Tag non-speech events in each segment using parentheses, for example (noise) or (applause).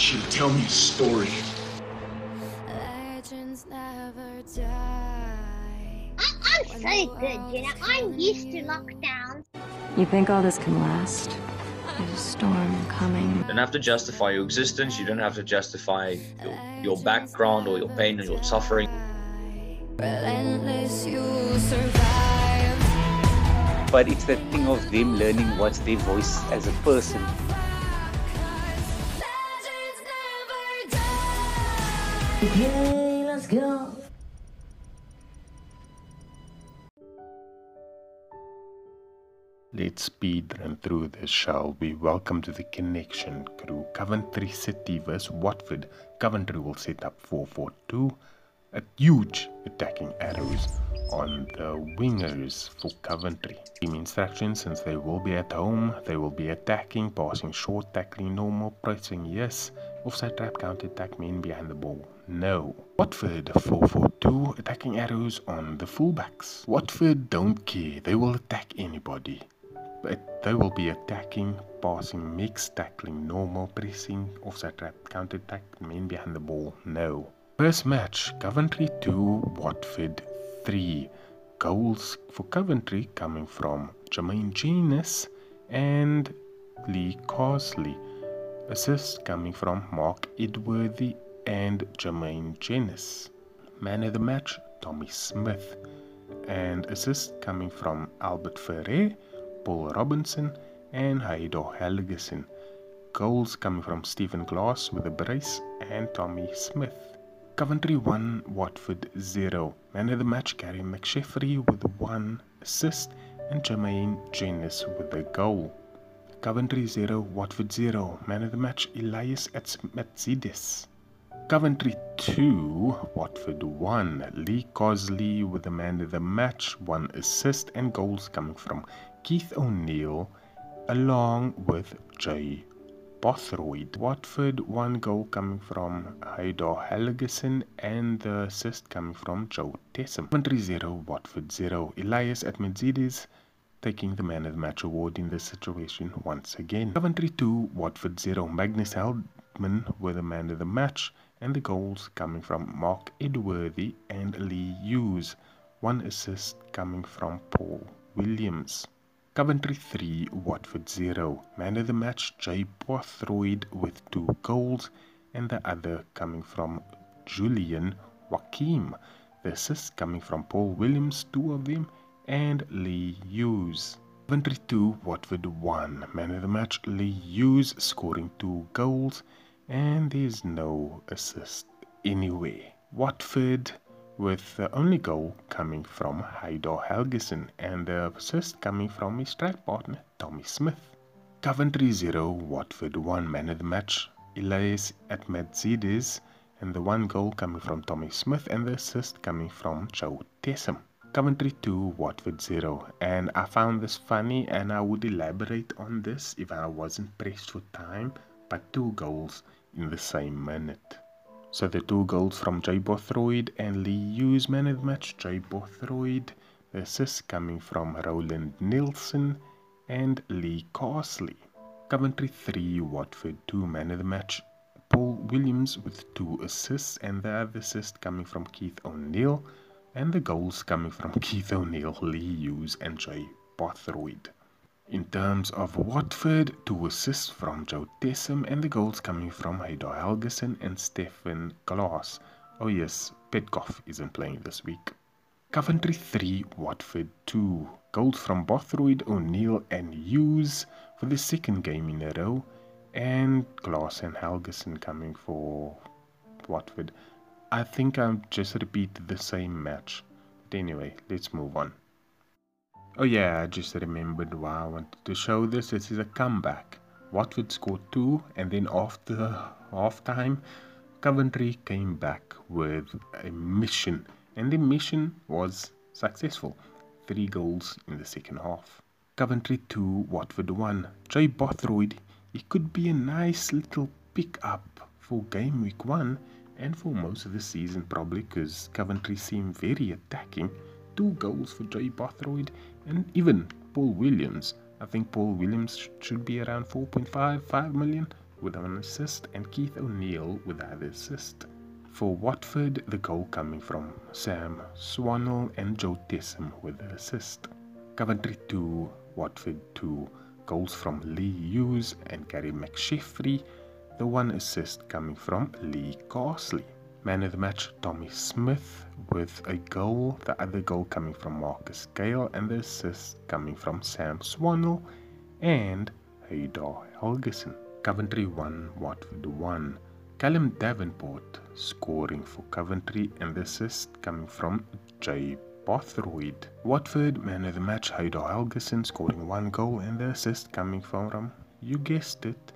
want you to tell me a story. Legends never die. I- I'm so good, you know. I'm used to lockdowns. You think all this can last? There's a storm coming. You don't have to justify your existence. You don't have to justify your, your background or your pain or your suffering. Relentless, you survive. but it's the thing of them learning what's their voice as a person. Okay, let's go. Let's speed run through this, shall we? Welcome to the connection crew. Coventry City vs Watford. Coventry will set up 4-4-2. A huge attacking arrows on the wingers for Coventry. Team instructions since they will be at home, they will be attacking, passing short, tackling normal, pressing yes, offside trap, counter attack, men behind the ball. No. Watford 4-4-2 attacking arrows on the fullbacks. Watford don't care, they will attack anybody. But they will be attacking, passing, mixed, tackling, normal, pressing, offside trap, counter attack, men behind the ball. No. First match, Coventry 2, Watford 3. Goals for Coventry coming from Jermaine Jenas and Lee Carsley. Assists coming from Mark Edworthy and Jermaine Jenas. Man of the match, Tommy Smith. And assists coming from Albert Ferrer, Paul Robinson, and Heidar Helguson. Goals coming from Stephen Glass with a brace and Tommy Smith. Coventry 1, Watford 0. Man of the match, Gary McSheffrey with 1 assist and Jermaine Jenas with a goal. Coventry 0, Watford 0. Man of the match, Elias Atmatzidis. Coventry 2, Watford 1. Lee Carsley with the man of the match, 1 assist and goals coming from Keith O'Neill along with Jay Bothroyd. Watford, one goal coming from Heidar Helguson and the assist coming from Jo Tessem. Coventry 0, Watford 0. Elias Atmatzidis taking the man of the match award in this situation once again. Coventry 2, Watford 0. Magnus Hedman with the man of the match and the goals coming from Mark Edworthy and Lee Hughes. One assist coming from Paul Williams. Coventry 3, Watford 0. Man of the match, Jay Bothroyd with two goals, and the other coming from Julian Joachim. The assist coming from Paul Williams, two of them, and Lee Hughes. Coventry 2, Watford 1. Man of the match, Lee Hughes scoring two goals, and there's no assist anywhere. Watford with the only goal coming from Heidar Helguson and the assist coming from his strike partner Tommy Smith. Coventry 0, Watford 1 man of the match, Elias Atmatzidis and the one goal coming from Tommy Smith and the assist coming from Jo Tessem. Coventry 2, Watford 0 and I found this funny and I would elaborate on this if I wasn't pressed for time but two goals in the same minute. So the two goals from Jay Bothroyd and Lee Hughes, man of the match, Jay Bothroyd. The assist coming from Roland Nilsson and Lee Carsley. Coventry 3, Watford 2, man of the match, Paul Williams with two assists and the other assist coming from Keith O'Neill and the goals coming from (laughs) Keith O'Neill, Lee Hughes and Jay Bothroyd. In terms of Watford, two assists from Jo Tessem and the goals coming from Heidar Helguson and Stephen Glass. Oh yes, Petkov isn't playing this week. Coventry 3, Watford 2. Goals from Bothroyd, O'Neill and Hughes for the second game in a row. And Glass and Helguson coming for Watford. I think I've just repeated the same match. But anyway, let's move on. Oh yeah, I just remembered why I wanted to show this. This is a comeback. Watford scored two, and then after half time, Coventry came back with a mission, and the mission was successful. Three goals in the second half. Coventry 2, Watford 1. Jay Bothroyd, he could be a nice little pick up for game week 1 and for most of the season, probably because Coventry seem very attacking. Two goals for Jay Bothroyd and even Paul Williams. I think Paul Williams should be around 4.5, 5 million. with one assist and Keith O'Neill with the other assist. For Watford, the goal coming from Sam Swannell and Jo Tessem with the assist. Coventry 2, Watford 2, goals from Lee Hughes and Gary McSheffrey, the one assist coming from Lee Carsley. Man of the match, Tommy Smith, with a goal, the other goal coming from Marcus Gayle, and the assist coming from Sam Swannell and Heidar Helguson. Coventry 1, Watford 1. Callum Davenport scoring for Coventry, and the assist coming from Jay Bothroyd. Watford, man of the match, Heidar Helguson scoring one goal, and the assist coming from, you guessed it,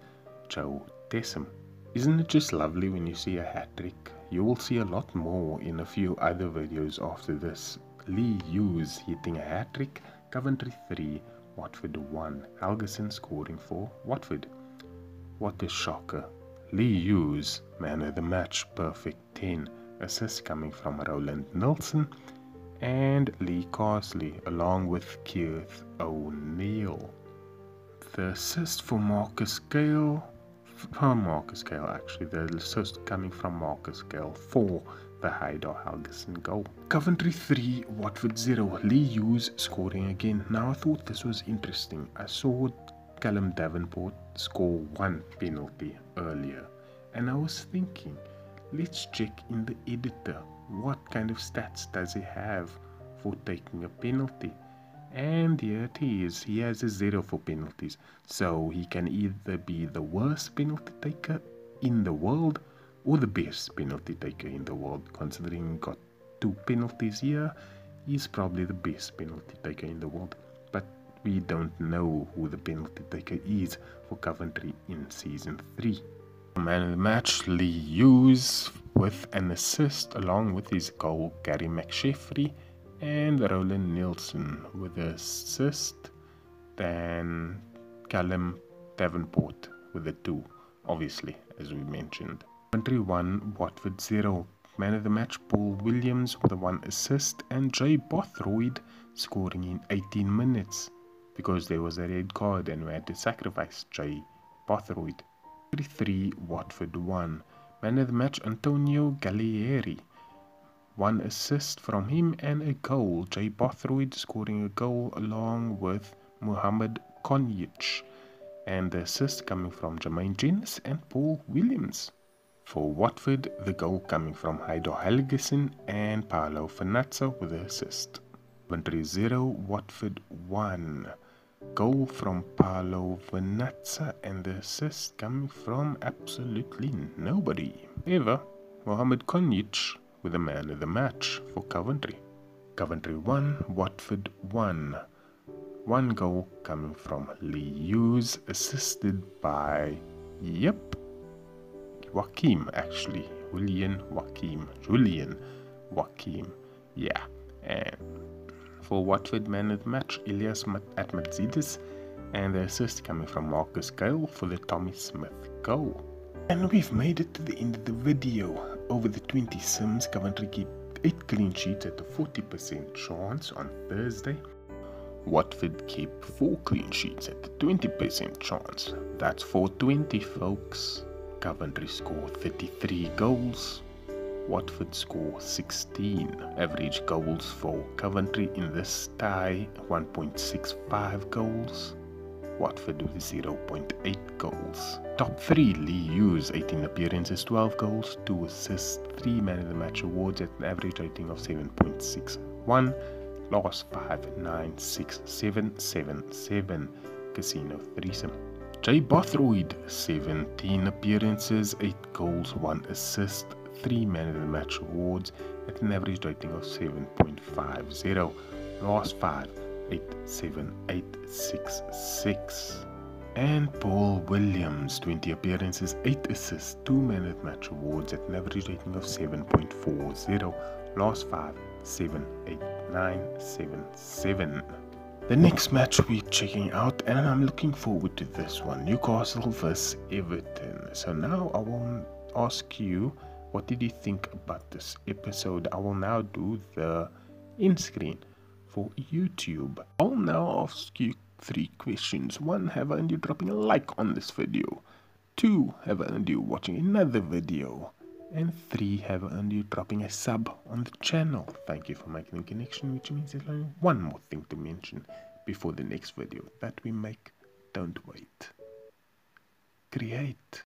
Jo Tessem. Isn't it just lovely when you see a hat trick? You will see a lot more in a few other videos after this. Lee Hughes hitting a hat trick, Coventry 3, Watford 1, Helguson scoring for Watford. What a shocker. Lee Hughes, man of the match, perfect 10. Assists coming from Roland Nilsson and Lee Carsley, along with Keith O'Neill. The assist for Marcus Gayle, from Marcus Gayle actually, the assist coming from Marcus Gayle for the Heidar Helguson goal. Coventry 3, Watford 0, Lee Hughes scoring again. Now I thought this was interesting. I saw Callum Davenport score one penalty earlier, and I was thinking, let's check in the editor what kind of stats does he have for taking a penalty. And here it is, he has a zero for penalties, so he can either be the worst penalty taker in the world or the best penalty taker in the world. Considering he got two penalties here, he's probably the best penalty taker in the world. But we don't know who the penalty taker is for Coventry in season 3. Man of the match, Lee Hughes with an assist along with his goal, Gary McSheffrey and Roland Nilsson with an assist. Then Callum Davenport with a two, obviously, as we mentioned. Country 1, Watford 0. Man of the match, Paul Williams with a one assist, and Jay Bothroyd scoring in 18 minutes because there was a red card and we had to sacrifice Jay Bothroyd. 3 Watford 1. Man of the match, Antonio Gallieri. One assist from him and a goal. Jay Bothroyd scoring a goal along with Muhammad Konjic. And the assist coming from Jermaine Jennings and Paul Williams. For Watford, the goal coming from Heidar Helguson and Paolo Vernazza with the assist. Coventry 0, Watford 1. Goal from Paolo Vernazza and the assist coming from absolutely nobody. Ever, Mohamed Konjic with the man of the match for Coventry. Coventry 1, Watford 1. One goal coming from Lee Hughes, assisted by, yep, Joachim actually. Julian Joachim. Julian Joachim. Yeah. And for Watford man of the match, Elias Atmatzidis. And the assist coming from Marcus Gayle for the Tommy Smith goal. And we've made it to the end of the video. Over the 20 sims, Coventry keep 8 clean sheets at a 40% chance on Thursday. Watford keep 4 clean sheets at a 20% chance. That's 420 folks. Coventry score 33 goals. Watford score 16. Average goals for Coventry in this tie 1.65 goals. Watford with 0.8 goals. Top 3 Lee Hughes 18 appearances, 12 goals, 2 assists, 3 man of the match awards at an average rating of 7.61. Last 5 9 6 7 7 7. Casino threesome. Jay Bothroyd 17 appearances, 8 goals, 1 assist, 3 man of the match awards at an average rating of 7.50. Last 5 8 7 8 6 6. And Paul Williams, 20 appearances, 8 assists, 2 man the match awards at an average rating of 7.40. Last 5 7 8 9 7 7. The next match we're checking out, and I'm looking forward to this one Newcastle vs Everton. So now I will ask you, what did you think about this episode? I will now do the in screen for YouTube. I'll now ask you three questions. One, have I ended dropping a like on this video? Two have earned you watching another video. And three have earned you dropping a sub on the channel. Thank you for making the connection, which means there's only one more thing to mention before the next video that we make. Don't wait. Create.